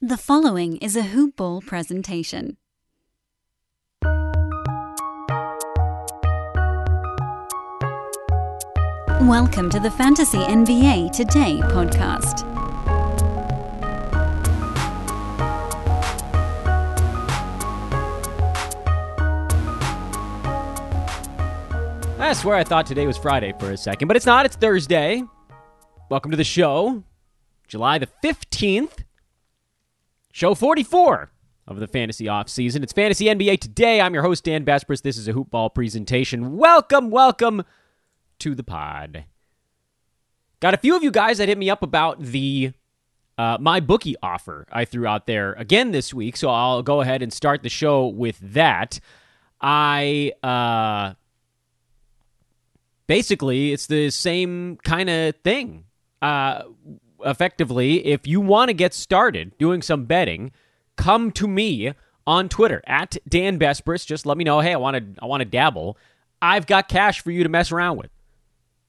The following is a Hoop Ball presentation. Welcome to the Fantasy NBA Today podcast. I swear I thought today was Friday for a second, but it's not. It's Thursday. Welcome to the show, July the 15th, show 44 of the fantasy off season. It's Fantasy NBA Today. I'm your host, Dan Besbris. This is a hoop ball presentation. Welcome, welcome to the pod. Got a few of you guys that hit me up about the uh, MyBookie offer I threw out there again this week, so I'll go ahead and start the show with that. I uh, basically it's the same kind of thing. Uh, effectively, if you want to get started doing some betting, come to me on Twitter at Dan Besbris. Just let me know, hey, I want to I want to dabble. I've got cash for you to mess around with.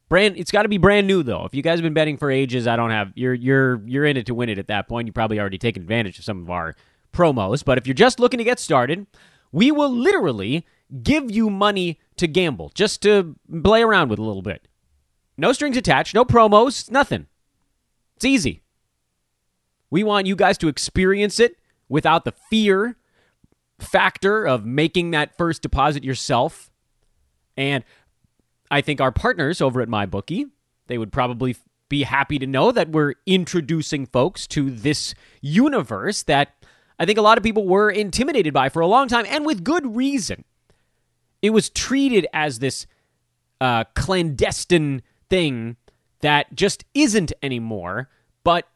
Brand, it's got to be brand new though. If you guys have been betting for ages, I don't have. You're you're you're in it to win it at that point. You probably already taken advantage of some of our promos. But if you're just looking to get started, we will literally give you money to gamble, just to play around with a little bit. No strings attached, no promos, nothing. It's easy. We want you guys to experience it without the fear factor of making that first deposit yourself. And I think our partners over at MyBookie, they would probably be happy to know that we're introducing folks to this universe that I think a lot of people were intimidated by for a long time, and with good reason. It was treated as this uh, clandestine thing that just isn't anymore, but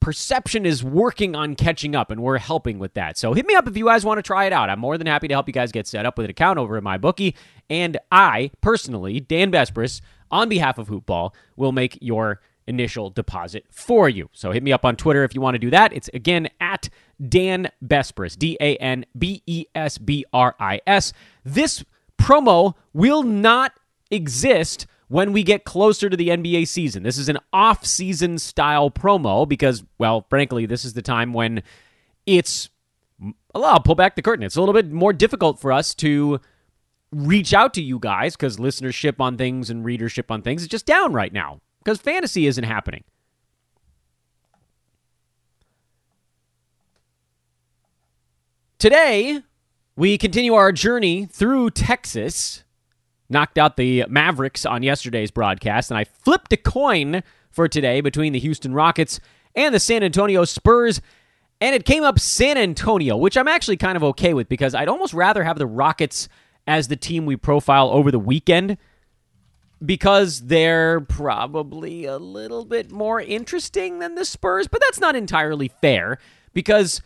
perception is working on catching up, and we're helping with that. So hit me up if you guys want to try it out. I'm more than happy to help you guys get set up with an account over at MyBookie. And I, personally, Dan Besbris, on behalf of Hoopball, will make your initial deposit for you. So hit me up on Twitter if you want to do that. It's again at Dan Besbris, D A N B E S B R I S. This promo will not exist when we get closer to the NBA season. This is an off season style promo because, well, frankly, this is the time when it's. I'll pull back the curtain. It's a little bit more difficult for us to reach out to you guys because listenership on things and readership on things is just down right now because fantasy isn't happening. Today, we continue our journey through Texas. Knocked out the Mavericks on yesterday's broadcast, and I flipped a coin for today between the Houston Rockets and the San Antonio Spurs. And it came up San Antonio, which I'm actually kind of okay with because I'd almost rather have the Rockets as the team we profile over the weekend because they're probably a little bit more interesting than the Spurs, but that's not entirely fair because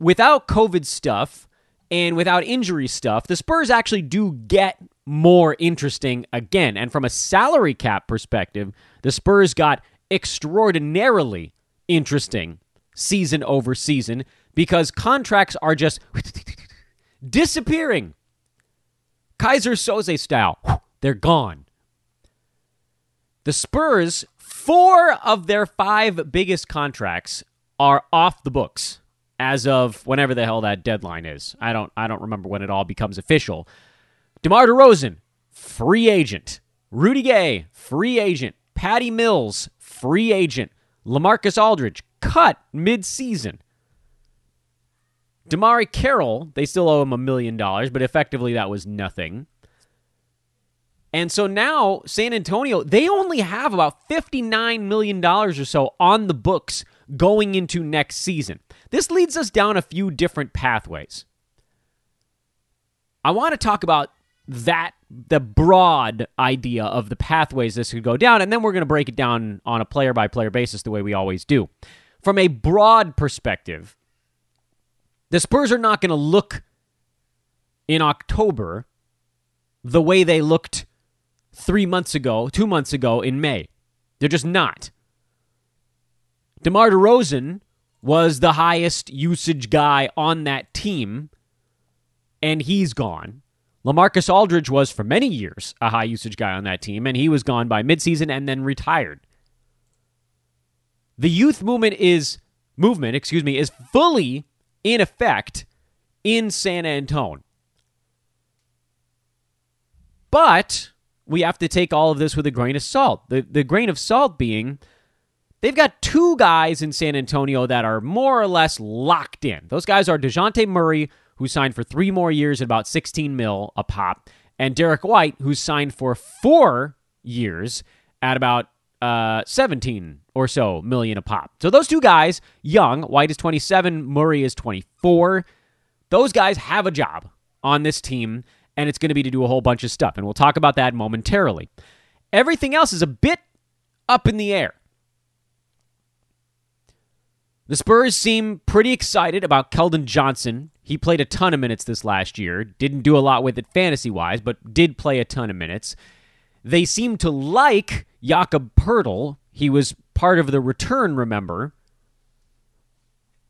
without COVID stuff and without injury stuff, the Spurs actually do get more interesting again. And from a salary cap perspective, the Spurs got extraordinarily interesting season over season because contracts are just disappearing. Keyser Söze style, they're gone. The Spurs, four of their five biggest contracts are off the books as of whenever the hell that deadline is. I don't I don't remember when it all becomes official. DeMar DeRozan, free agent. Rudy Gay, free agent. Patty Mills, free agent. LaMarcus Aldridge, cut mid-season. DeMarre Carroll, they still owe him a million dollars, but effectively that was nothing. And so now San Antonio, they only have about $59 million or so on the books going into next season. This leads us down a few different pathways. I want to talk about that, the broad idea of the pathways this could go down, and then we're going to break it down on a player by player basis the way we always do. From a broad perspective, the Spurs are not going to look in October the way they looked three months ago, two months ago in May. They're just not. DeMar DeRozan was the highest usage guy on that team, and he's gone. LaMarcus Aldridge was for many years a high usage guy on that team, and he was gone by midseason and then retired. The youth movement is movement, excuse me, is fully in effect in San Antone. But we have to take all of this with a grain of salt. The the grain of salt being they've got two guys in San Antonio that are more or less locked in. Those guys are DeJounte Murray, who signed for three more years at about 16 mil a pop, and Derrick White, who's signed for four years at about uh, 17 or so million a pop. So those two guys, young, White is 27, Murray is 24. Those guys have a job on this team, and it's going to be to do a whole bunch of stuff. And we'll talk about that momentarily. Everything else is a bit up in the air. The Spurs seem pretty excited about Keldon Johnson. He played a ton of minutes this last year. Didn't do a lot with it fantasy wise, but did play a ton of minutes. They seem to like Jakob Poeltl. He was part of the return, remember?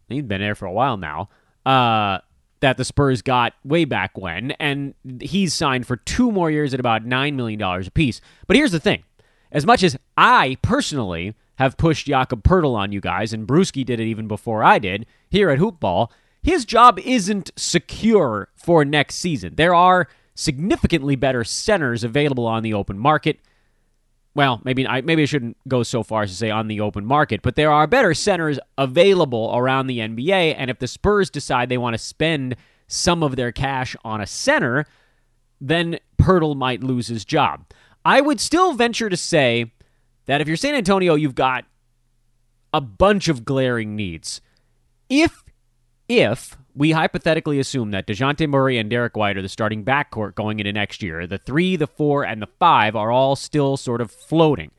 He's been there for a while now. Uh, that the Spurs got way back when, and he's signed for two more years at about $9 million apiece. But here's the thing as much as I personally have pushed Jakob Poeltl on you guys, and Brewski did it even before I did here at Hoopball, his job isn't secure for next season. There are significantly better centers available on the open market. Well, maybe I maybe I shouldn't go so far as to say on the open market, but there are better centers available around the NBA, and if the Spurs decide they want to spend some of their cash on a center, then Poeltl might lose his job. I would still venture to say that if you're San Antonio, you've got a bunch of glaring needs. If if we hypothetically assume that DeJounte Murray and Derrick White are the starting backcourt going into next year, the three, the four, and the five are all still sort of floating.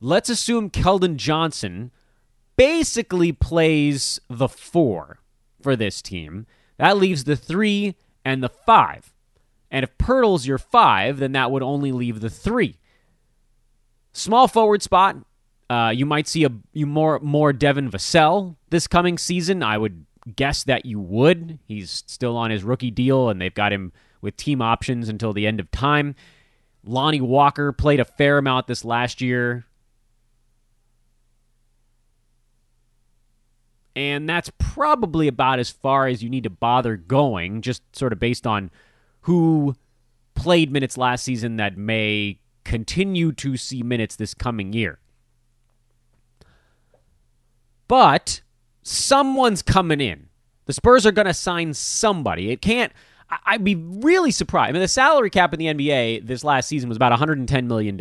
Let's assume Keldon Johnson basically plays the four for this team. That leaves the three and the five. And if Poeltl's your five, then that would only leave the three. Small forward spot. Uh, you might see a you more more Devin Vassell this coming season. I would guess that you would. He's still on his rookie deal, and they've got him with team options until the end of time. Lonnie Walker played a fair amount this last year. And that's probably about as far as you need to bother going, just sort of based on who played minutes last season that may continue to see minutes this coming year. But someone's coming in. The Spurs are going to sign somebody. It can't. I'd be really surprised. I mean, the salary cap in the NBA this last season was about $110 million.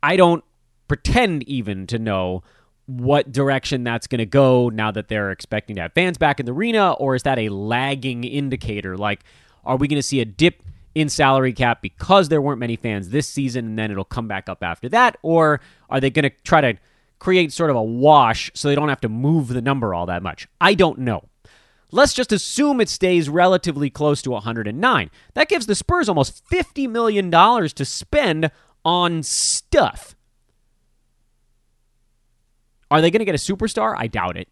I don't pretend even to know what direction that's going to go now that they're expecting to have fans back in the arena, or is that a lagging indicator? Like, are we going to see a dip in salary cap because there weren't many fans this season and then it'll come back up after that? Or are they going to try to create sort of a wash so they don't have to move the number all that much? I don't know. Let's just assume it stays relatively close to 109. That gives the Spurs almost $50 million to spend on stuff. Are they going to get a superstar? I doubt it.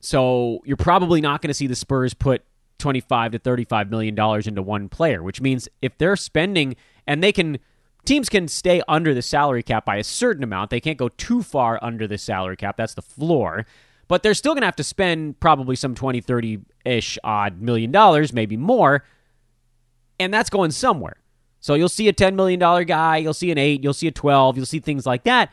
So you're probably not going to see the Spurs put 25 to 35 million dollars into one player, which means if they're spending and they can teams can stay under the salary cap by a certain amount. They can't go too far under the salary cap. That's the floor. But they're still going to have to spend probably some 20, 30 ish odd million dollars, maybe more. And that's going somewhere. So you'll see a $10 million guy, you'll see an 8, you'll see a 12, you'll see things like that.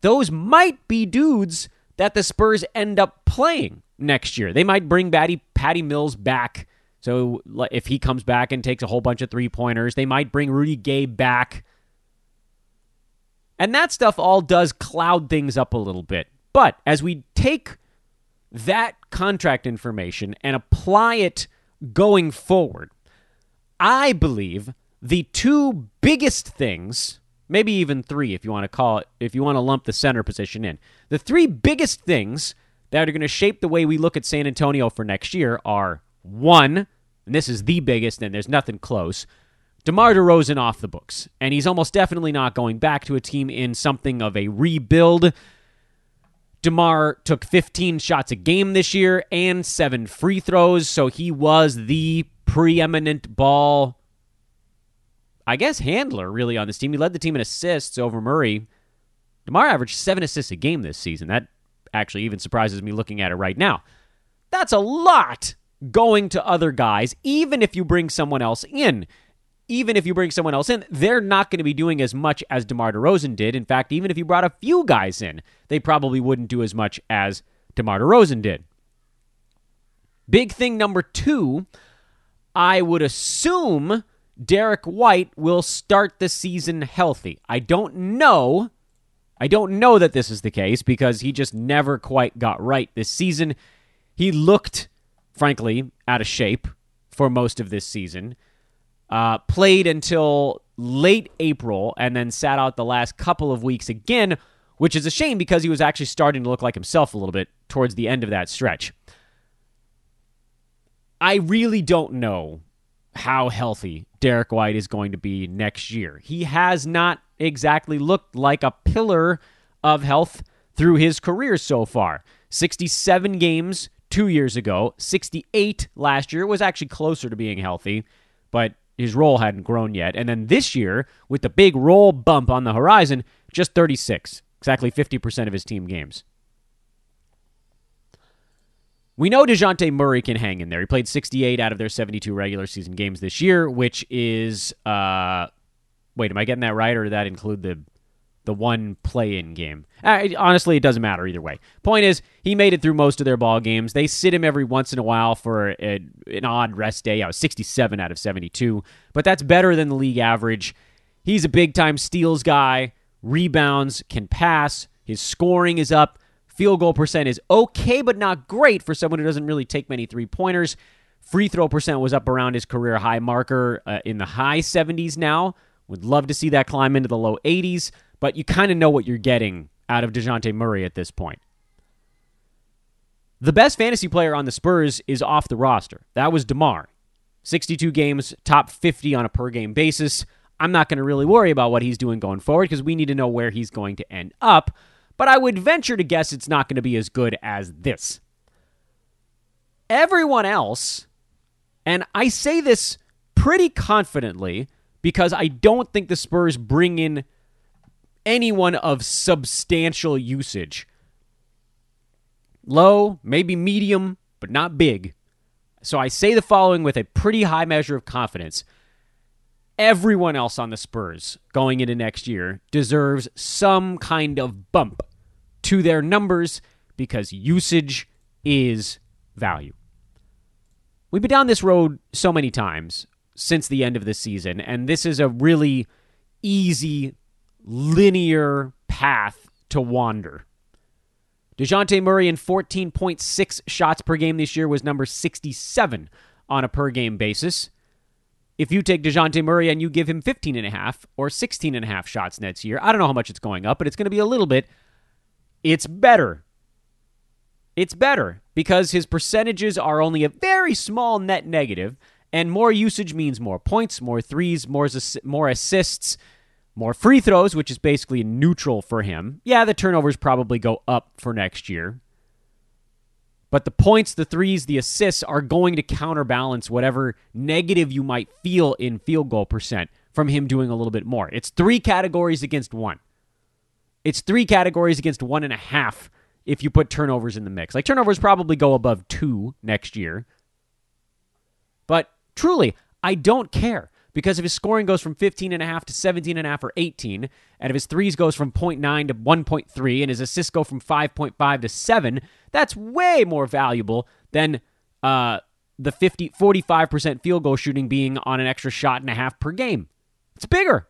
Those might be dudes that the Spurs end up playing next year. They might bring Patty, Patty Mills back. So if he comes back and takes a whole bunch of three pointers, they might bring Rudy Gay back. And that stuff all does cloud things up a little bit. But as we take that contract information and apply it going forward, I believe the two biggest things, maybe even three if you want to call it, if you want to lump the center position in, the three biggest things that are going to shape the way we look at San Antonio for next year are one, and this is the biggest, and there's nothing close. DeMar DeRozan off the books, and he's almost definitely not going back to a team in something of a rebuild. DeMar took 15 shots a game this year and seven free throws, so he was the preeminent ball, I guess, handler really on this team. He led the team in assists over Murray. DeMar averaged seven assists a game this season. That actually even surprises me looking at it right now. That's a lot going to other guys, even if you bring someone else in. Even if you bring someone else in, they're not going to be doing as much as DeMar DeRozan did. In fact, even if you brought a few guys in, they probably wouldn't do as much as DeMar DeRozan did. Big thing number two, I would assume Derrick White will start the season healthy. I don't know. I don't know that this is the case because he just never quite got right this season. He looked, frankly, out of shape for most of this season. Uh, played until late April and then sat out the last couple of weeks again, which is a shame because he was actually starting to look like himself a little bit towards the end of that stretch. I really don't know how healthy Derrick White is going to be next year. He has not exactly looked like a pillar of health through his career so far. 67 games two years ago, 68 last year was actually closer to being healthy, but his role hadn't grown yet. And then this year, with the big role bump on the horizon, just 36, exactly 50% of his team games. We know DeJounte Murray can hang in there. He played 68 out of their 72 regular season games this year, which is uh wait, am I getting that right or did that include the the one play-in game? Uh, honestly, it doesn't matter either way. Point is, he made it through most of their ball games. They sit him every once in a while for a, an odd rest day. I was 67 out of 72, but that's better than the league average. He's a big-time steals guy, rebounds, can pass, his scoring is up. Field goal percent is okay, but not great for someone who doesn't really take many three pointers. Free throw percent was up around his career high marker uh, in the high 70s now. Would love to see that climb into the low 80s, but you kind of know what you're getting out of DeJounte Murray at this point. The best fantasy player on the Spurs is off the roster. That was DeMar. 62 games, top 50 on a per game basis. I'm not going to really worry about what he's doing going forward because we need to know where he's going to end up but I would venture to guess it's not going to be as good as this. Everyone else, and I say this pretty confidently because I don't think the Spurs bring in anyone of substantial usage. Low, maybe medium, but not big. So I say the following with a pretty high measure of confidence. Everyone else on the Spurs going into next year deserves some kind of bump to their numbers because usage is value. We've been down this road so many times since the end of the season, and this is a really easy, linear path to wander. DeJounte Murray in 14.6 shots per game this year was number 67 on a per game basis. If you take DeJounte Murray and you give him 15.5 or 16.5 shots next year, I don't know how much it's going up, but it's going to be a little bit it's better. It's better because his percentages are only a very small net negative, and more usage means more points, more threes, more, more assists, more free throws, which is basically neutral for him. Yeah, the turnovers probably go up for next year. But the points, the threes, the assists are going to counterbalance whatever negative you might feel in field goal percent from him doing a little bit more. It's three categories against one. It's three categories against one and a half if you put turnovers in the mix. Like turnovers probably go above two next year. Truly, I don't care because if his scoring goes from 15 and a half to 17 and a half or 18, and if his threes goes from 0.9 to 1.3 and his assists go from 5.5 to 7, that's way more valuable than uh, the 50 45% field goal shooting being on an extra shot and a half per game. It's bigger.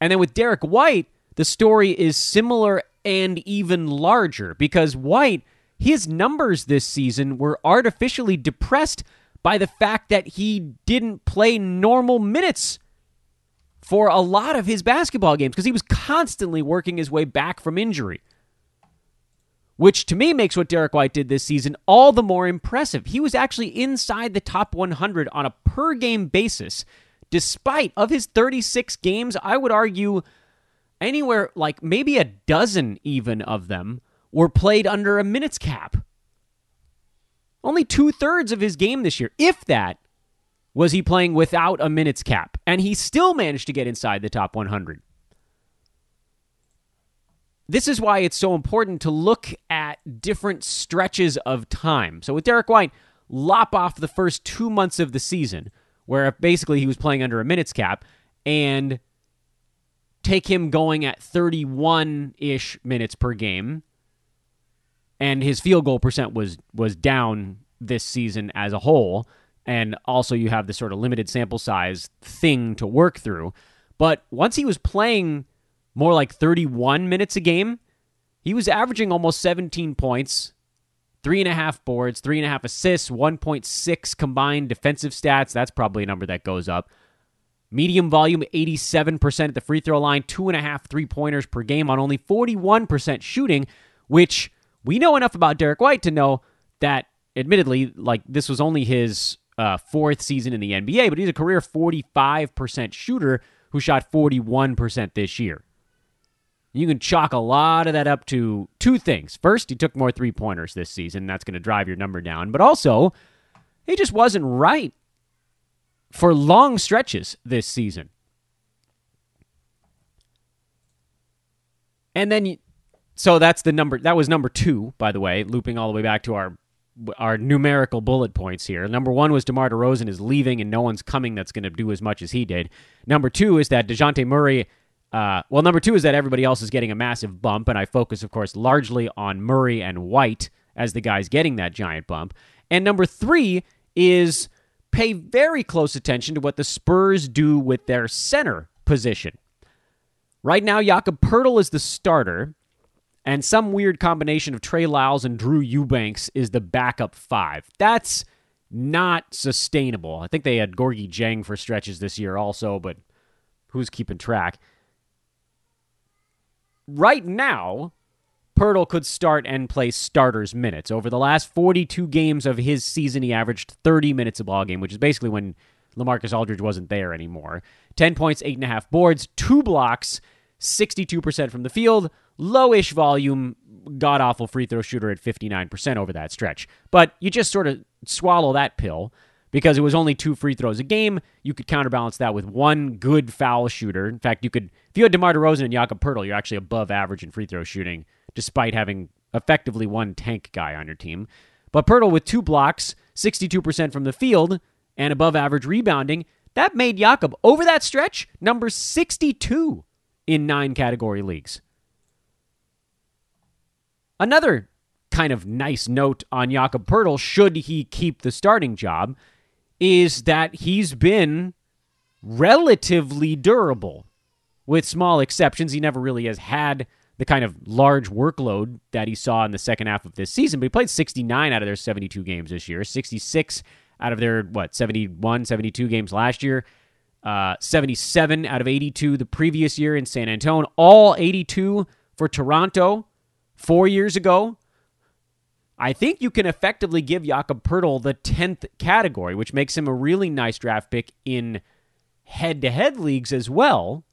And then with Derrick White, the story is similar and even larger because White, his numbers this season were artificially depressed by the fact that he didn't play normal minutes for a lot of his basketball games because he was constantly working his way back from injury. Which to me makes what Derrick White did this season all the more impressive. He was actually inside the top 100 on a per game basis, despite of his 36 games, I would argue anywhere like maybe a dozen even of them were played under a minutes cap. Only two thirds of his game this year, if that, was he playing without a minutes cap. And he still managed to get inside the top 100. this is why it's so important to look at different stretches of time. So with Derrick White, lop off the first two months of the season, where basically he was playing under a minutes cap, and take him going at 31 ish minutes per game. And his field goal percent was was down this season as a whole. And also you have the sort of limited sample size thing to work through. But once he was playing more like 31 minutes a game, he was averaging almost 17 points, three and a half boards, three and a half assists, 1.6 combined defensive stats. That's probably a number that goes up. Medium volume, 87% at the free throw line, two and a half three pointers per game on only 41% shooting, which we know enough about Derrick White to know that, admittedly, like this was only his uh, fourth season in the NBA, but he's a career 45% shooter who shot 41% this year. You can chalk a lot of that up to two things. First, he took more three pointers this season. That's going to drive your number down. But also, he just wasn't right for long stretches this season. And then, so that's the number. That was number two, by the way, looping all the way back to our our numerical bullet points here. Number one was DeMar DeRozan is leaving and no one's coming that's going to do as much as he did. Number two is that DeJounte Murray uh, well, number two is that everybody else is getting a massive bump, and I focus, of course, largely on Murray and White as the guys getting that giant bump. And number three is pay very close attention to what the Spurs do with their center position. Right now, Jakob Poeltl is the starter, and some weird combination of Trey Lyles and Drew Eubanks is the backup five. That's not sustainable. I think they had Gorgui Dieng for stretches this year also, but who's keeping track? right now, Poeltl could start and play starters minutes. Over the last 42 games of his season, he averaged 30 minutes a ball game, which is basically when LaMarcus Aldridge wasn't there anymore. 10 points, 8.5 boards, 2 blocks, 62% from the field, lowish volume, god awful free throw shooter at 59% over that stretch. But you just sort of swallow that pill because it was only two free throws a game. You could counterbalance that with one good foul shooter. In fact, you could if you had DeMar DeRozan and Jakob Poeltl, you're actually above average in free throw shooting, despite having effectively one tank guy on your team. But Poeltl with two blocks, 62% from the field, and above average rebounding, that made Jakob over that stretch number 62 in nine category leagues. Another kind of nice note on Jakob Poeltl, should he keep the starting job, is that he's been relatively durable. With small exceptions, he never really has had the kind of large workload that he saw in the second half of this season, but he played 69 out of their 72 games this year, 66 out of their, what, 71, 72 games last year, uh, 77 out of 82 the previous year in San Antonio, all 82 for Toronto four years ago. I think you can effectively give Jakob Poeltl the 10th category, which makes him a really nice draft pick in head to head leagues as well,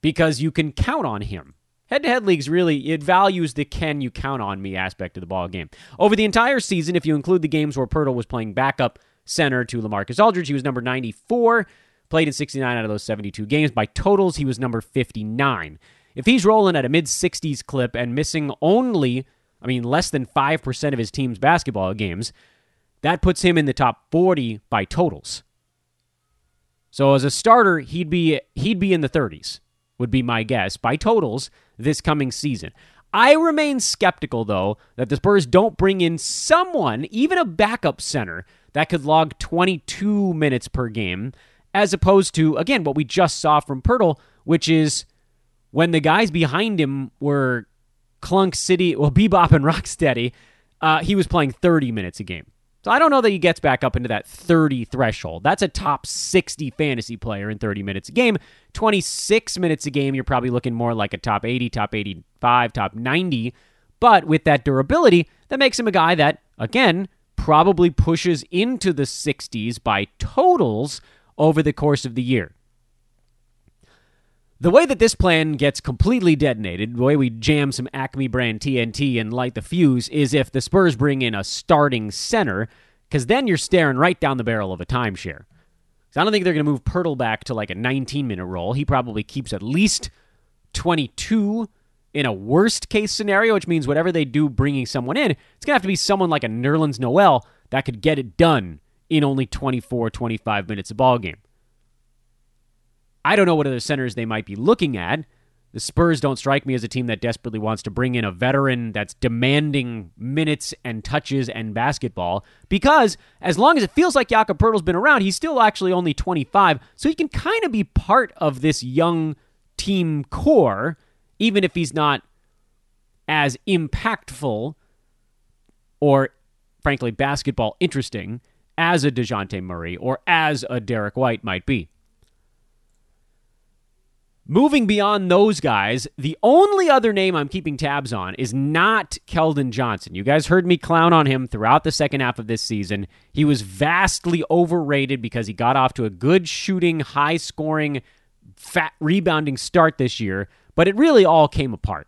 because you can count on him. Head to head leagues really, it values the can you count on me aspect of the ball game. Over the entire season, if you include the games where Poeltl was playing backup center to LaMarcus Aldridge, he was number 94, played in 69 out of those 72 games. By totals, he was number 59. If he's rolling at a mid 60s clip and missing only I mean, less than 5% of his team's basketball games. That puts him in the top 40 by totals. So as a starter, he'd be he'd be in the 30s. Would be my guess by totals this coming season. I remain skeptical though that the Spurs don't bring in someone, even a backup center that could log 22 minutes per game as opposed to again what we just saw from Poeltl, which is when the guys behind him were Clunk City, well, Bebop and Rocksteady, uh, he was playing 30 minutes a game. So I don't know that he gets back up into that 30 threshold. That's a top 60 fantasy player in 30 minutes a game. 26 minutes a game, you're probably looking more like a top 80, top 85, top 90. But with that durability, that makes him a guy that, again, probably pushes into the 60s by totals over the course of the year. The way that this plan gets completely detonated, the way we jam some Acme brand TNT and light the fuse, is if the Spurs bring in a starting center, because then you're staring right down the barrel of a timeshare. So I don't think they're going to move Poeltl back to like a 19 minute role. He probably keeps at least 22 in a worst case scenario, which means whatever they do bringing someone in, it's going to have to be someone like a Nerlens Noel that could get it done in only 24, 25 minutes a ball game. I don't know what other centers they might be looking at. The Spurs don't strike me as a team that desperately wants to bring in a veteran that's demanding minutes and touches and basketball because as long as it feels like Jakob Poeltl's been around, he's still actually only 25, so he can kind of be part of this young team core even if he's not as impactful or frankly basketball interesting as a DeJounte Murray or as a Derrick White might be. Moving beyond those guys, the only other name I'm keeping tabs on is not Keldon Johnson. You guys heard me clown on him throughout the second half of this season. He was vastly overrated because he got off to a good shooting, high scoring, fat rebounding start this year, but it really all came apart.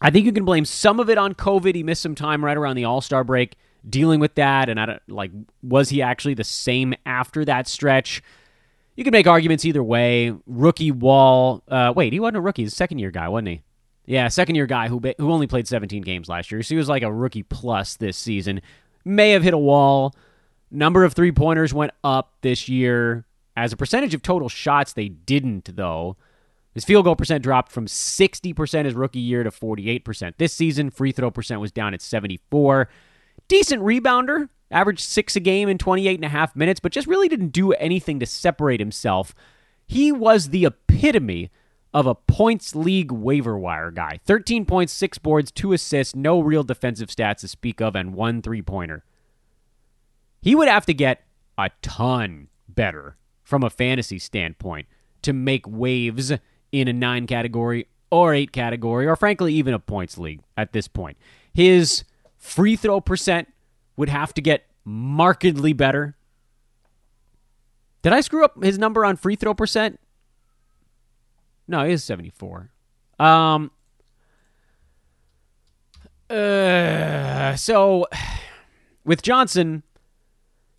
I think you can blame some of it on COVID. He missed some time right around the All Star break dealing with that, and I don't like was he actually the same after that stretch? You can make arguments either way. Rookie Wall. Uh, wait, he wasn't a rookie. He's a second year guy, wasn't he? Yeah, second year guy who who only played 17 games last year. So he was like a rookie plus this season. May have hit a wall. Number of three pointers went up this year. As a percentage of total shots, they didn't, though. His field goal percent dropped from 60% his rookie year to 48%. This season, free throw percent was down at 74. Decent rebounder, averaged six a game in 28 and a half minutes, but just really didn't do anything to separate himself. He was the epitome of a points league waiver wire guy 13 points, six boards, two assists, no real defensive stats to speak of, and one three pointer. He would have to get a ton better from a fantasy standpoint to make waves in a nine category or eight category, or frankly, even a points league at this point. His free throw percent would have to get markedly better. Did I screw up his number on free throw percent? No, he is 74. Um, uh, so with Johnson,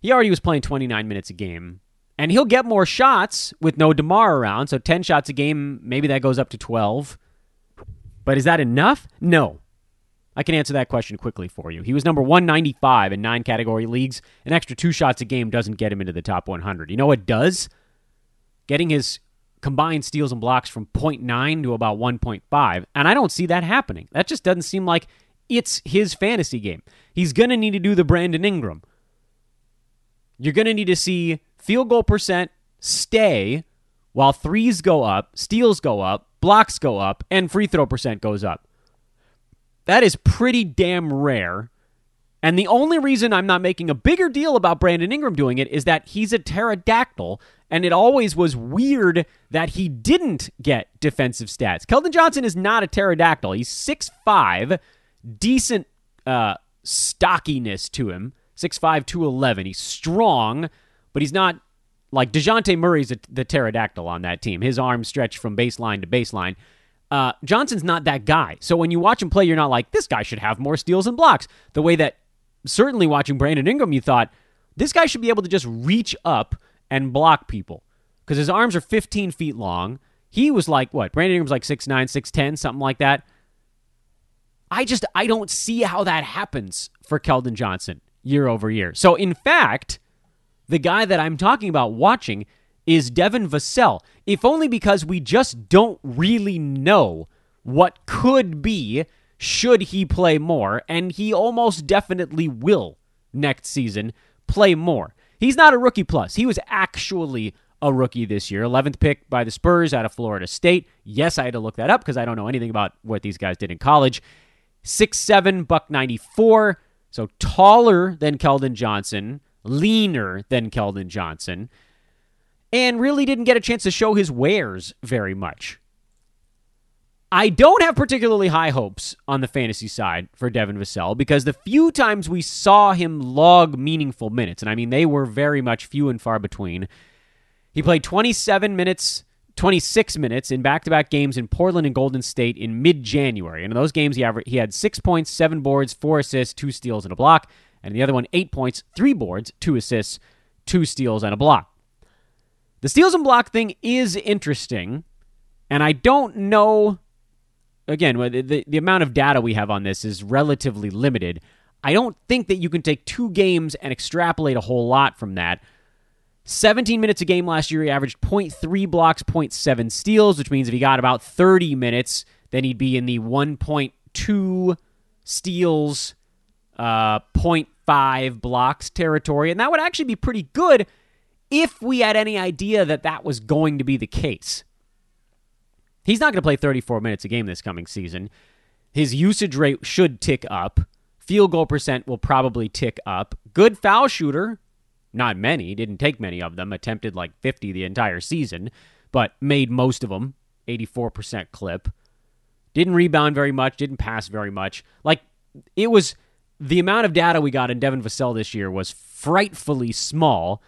he already was playing 29 minutes a game. And he'll get more shots with no DeMar around. So 10 shots a game, maybe that goes up to 12. But is that enough? No. I can answer that question quickly for you. He was number 195 in nine category leagues. An extra two shots a game doesn't get him into the top 100. You know what does? Getting his combined steals and blocks from 0.9 to about 1.5. And I don't see that happening. That just doesn't seem like it's his fantasy game. He's going to need to do the Brandon Ingram. You're going to need to see field goal percent stay while threes go up, steals go up, blocks go up, and free throw percent goes up. That is pretty damn rare. And the only reason I'm not making a bigger deal about Brandon Ingram doing it is that he's a pterodactyl, and it always was weird that he didn't get defensive stats. Keldon Johnson is not a pterodactyl. He's 6'5, decent uh, stockiness to him, 6'5, 211. He's strong, but he's not like DeJounte Murray's a, the pterodactyl on that team. His arms stretch from baseline to baseline. Uh, Johnson's not that guy. So when you watch him play, you're not like, this guy should have more steals and blocks. The way that certainly watching Brandon Ingram, you thought, this guy should be able to just reach up and block people because his arms are 15 feet long. He was like, what? Brandon Ingram's like 6'9, 6'10, something like that. I just, I don't see how that happens for Keldon Johnson year over year. So, in fact, the guy that I'm talking about watching is Devin Vassell, if only because we just don't really know what could be should he play more, and he almost definitely will next season play more. He's not a rookie plus. He was actually a rookie this year, 11th pick by the Spurs out of Florida State. Yes, I had to look that up because I don't know anything about what these guys did in college. Six seven, buck 94, so taller than Keldon Johnson, leaner than Keldon Johnson, and really didn't get a chance to show his wares very much. I don't have particularly high hopes on the fantasy side for Devin Vassell because the few times we saw him log meaningful minutes, and I mean they were very much few and far between, he played 27 minutes, 26 minutes in back-to-back games in Portland and Golden State in mid-January. And in those games, he, averaged, he had six points, seven boards, four assists, two steals, and a block and the other one eight points, three boards, two assists, two steals, and a block. The steals and block thing is interesting And I don't know, again, the, the amount of data we have on this is relatively limited. I don't think that you can take two games and extrapolate a whole lot from that. 17 minutes a game last year, he averaged 0.3 blocks, 0.7 steals, which means if he got about 30 minutes, then he'd be in the 1.2 steals, uh, 0.5 blocks territory. And that would actually be pretty good if we had any idea that that was going to be the case. He's not going to play 34 minutes a game this coming season. His usage rate should tick up. Field goal percent will probably tick up. Good foul shooter. Not many. Didn't take many of them. Attempted like 50 the entire season, but made most of them. 84% clip. Didn't rebound very much. Didn't pass very much. Like, it was the amount of data we got in Devin Vassell this year was frightfully small.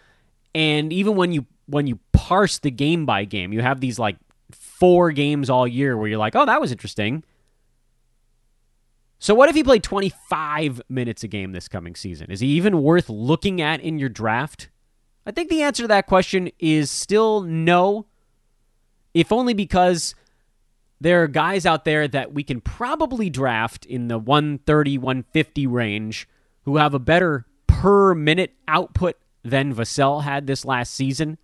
And even when you when you parse the game by game, you have these like four games all year where you're like, oh, that was interesting. So what if he played 25 minutes a game this coming season? Is he even worth looking at in your draft? I think the answer to that question is still no. If only because there are guys out there that we can probably draft in the 130, 150 range who have a better per minute output than Vassell had this last season.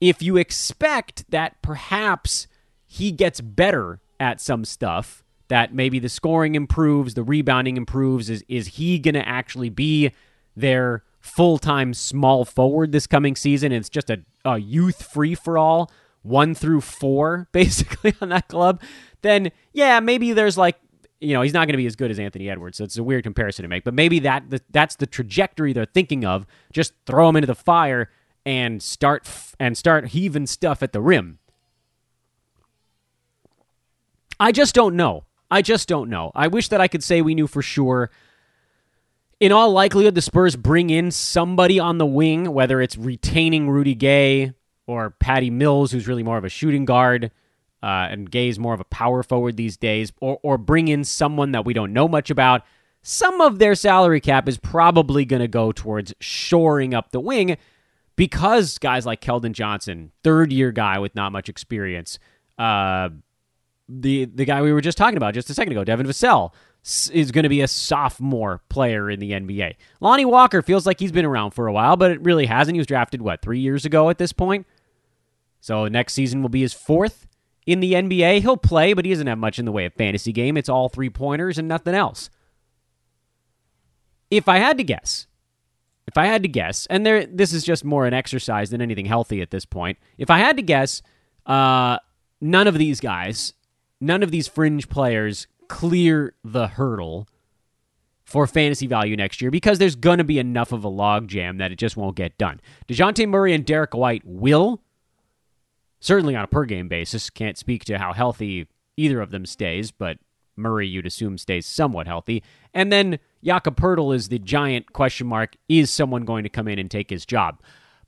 If you expect that perhaps he gets better at some stuff, that maybe the scoring improves, the rebounding improves. Is is he going to actually be their full time small forward this coming season? It's just a, a youth free for all, one through four, basically, on that club. Then, yeah, maybe there's like, you know, he's not going to be as good as Anthony Edwards. So it's a weird comparison to make. But maybe that that's the trajectory they're thinking of. Just throw him into the fire and start f- and start heaving stuff at the rim. I just don't know. I just don't know. I wish that I could say we knew for sure. In all likelihood, the Spurs bring in somebody on the wing, whether it's retaining Rudy Gay or Patty Mills, who's really more of a shooting guard, uh, and Gay's more of a power forward these days, or, or bring in someone that we don't know much about. Some of their salary cap is probably going to go towards shoring up the wing because guys like Keldon Johnson, third year guy with not much experience, uh, the the guy we were just talking about just a second ago, Devin Vassell, is going to be a sophomore player in the NBA. Lonnie Walker feels like he's been around for a while, but it really hasn't. He was drafted what three years ago at this point. So next season will be his fourth in the NBA. He'll play, but he doesn't have much in the way of fantasy game. It's all three pointers and nothing else. If I had to guess, if I had to guess, and there, this is just more an exercise than anything healthy at this point. If I had to guess, uh, none of these guys none of these fringe players clear the hurdle for fantasy value next year because there's going to be enough of a logjam that it just won't get done. DeJounte Murray and Derrick White will, certainly on a per game basis. Can't speak to how healthy either of them stays, but Murray, you'd assume, stays somewhat healthy. And then Jakob Poeltl is the giant question mark. Is someone going to come in and take his job?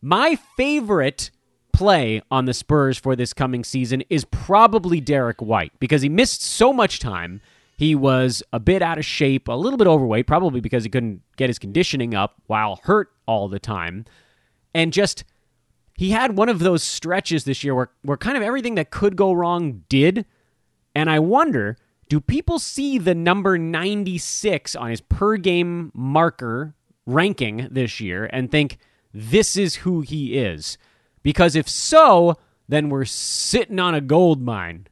My favorite play on the Spurs for this coming season is probably Derrick White because he missed so much time. He was a bit out of shape, a little bit overweight, probably because he couldn't get his conditioning up while hurt all the time. And just, he had one of those stretches this year where, where kind of everything that could go wrong did. And I wonder, do people see the number 96 on his per game marker ranking this year and think, this is who he is? Because if so, then we're sitting on a gold mine.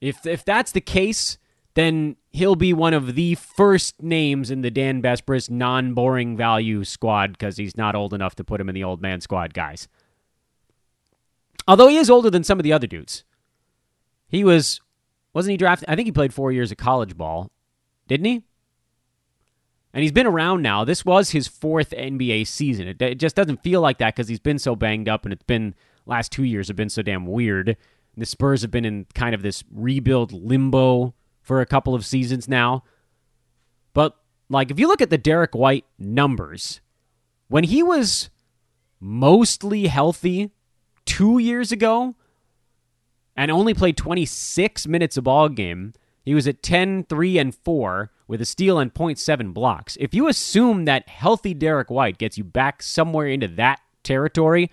If if that's the case, then he'll be one of the first names in the Dan Besbris non-boring value squad because he's not old enough to put him in the old man squad, guys. Although he is older than some of the other dudes. He was wasn't he drafted? I think he played four years of college ball, didn't he? And he's been around now. This was his fourth NBA season. It, it just doesn't feel like that because he's been so banged up, and it's been last two years have been so damn weird. The Spurs have been in kind of this rebuild limbo for a couple of seasons now. But like, if you look at the Derrick White numbers, when he was mostly healthy two years ago and only played 26 minutes a ball game, he was at 10, 3, and 4 with a steal and 0.7 blocks. If you assume that healthy Derrick White gets you back somewhere into that territory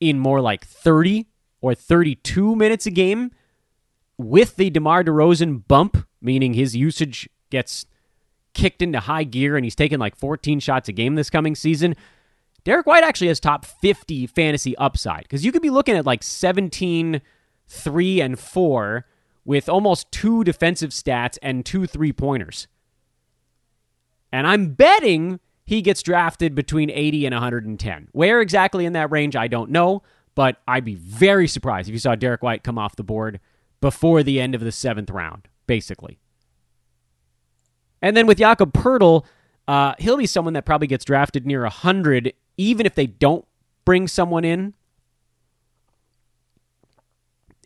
in more like 30 or 32 minutes a game with the DeMar DeRozan bump, meaning his usage gets kicked into high gear and he's taken like 14 shots a game this coming season, Derrick White actually has top 50 fantasy upside because you could be looking at like 17, 3, and 4 with almost two defensive stats and two three pointers. And I'm betting he gets drafted between 80 and 110. Where exactly in that range, I don't know, but I'd be very surprised if you saw Derrick White come off the board before the end of the seventh round, basically. And then with Jakob Poeltl, uh, he'll be someone that probably gets drafted near 100, even if they don't bring someone in.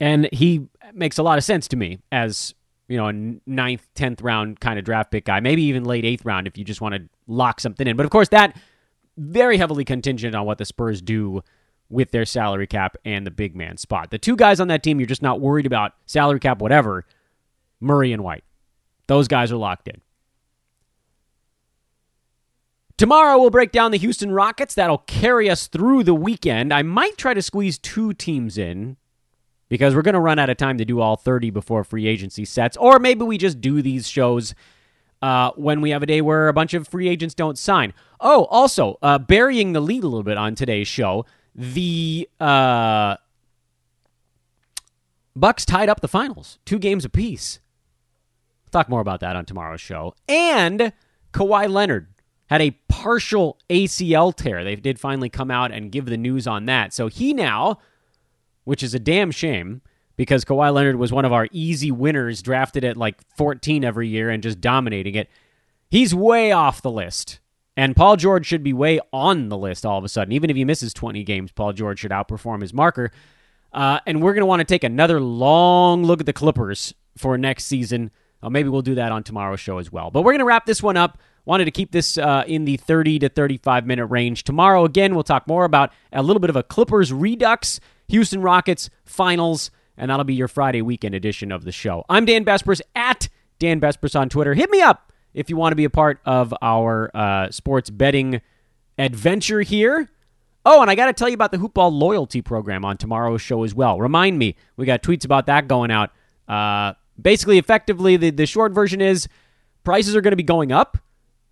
And he makes a lot of sense to me as you know, a ninth, tenth round kind of draft pick guy, maybe even late eighth round if you just want to lock something in. But of course, that very heavily contingent on what the Spurs do with their salary cap and the big man spot. The two guys on that team you're just not worried about salary cap, whatever, Murray and White. Those guys are locked in. Tomorrow we'll break down the Houston Rockets. That'll carry us through the weekend. I might try to squeeze two teams in because we're going to run out of time to do all 30 before free agency sets. Or maybe we just do these shows uh, when we have a day where a bunch of free agents don't sign. Oh, also, uh, burying the lead a little bit on today's show, the uh, Bucks tied up the finals, two games apiece. Talk more about that on tomorrow's show. And Kawhi Leonard had a partial ACL tear. They did finally come out and give the news on that. So he now which is a damn shame because Kawhi Leonard was one of our easy winners, drafted at like 14 every year and just dominating it. He's way off the list. And Paul George should be way on the list all of a sudden. Even if he misses 20 games, Paul George should outperform his marker. Uh, and we're going to want to take another long look at the Clippers for next season. Uh, maybe we'll do that on tomorrow's show as well. But we're going to wrap this one up. Wanted to keep this uh, in the 30 to 35 minute range. Tomorrow, again, we'll talk more about a little bit of a Clippers redux Houston Rockets finals, and that'll be your Friday weekend edition of the show. I'm Dan Besbris at Dan Besbris on Twitter. Hit me up if you want to be a part of our uh, sports betting adventure here. Oh, and I got to tell you about the Hoopball loyalty program on tomorrow's show as well. Remind me, we got tweets about that going out. Uh, basically, effectively, the, the short version is prices are going to be going up.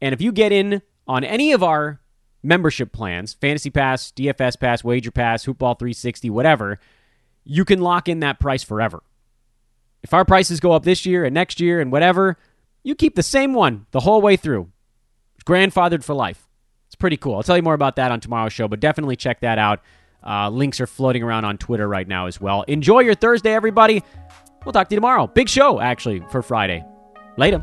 And if you get in on any of our membership plans, Fantasy Pass, DFS Pass, Wager Pass, Hoopball 360, whatever, you can lock in that price forever. If our prices go up this year and next year and whatever, you keep the same one the whole way through. Grandfathered for life. It's pretty cool. I'll tell you more about that on tomorrow's show, but definitely check that out. Uh, links are floating around on Twitter right now as well. Enjoy your Thursday, everybody. We'll talk to you tomorrow. Big show, actually, for Friday. Later.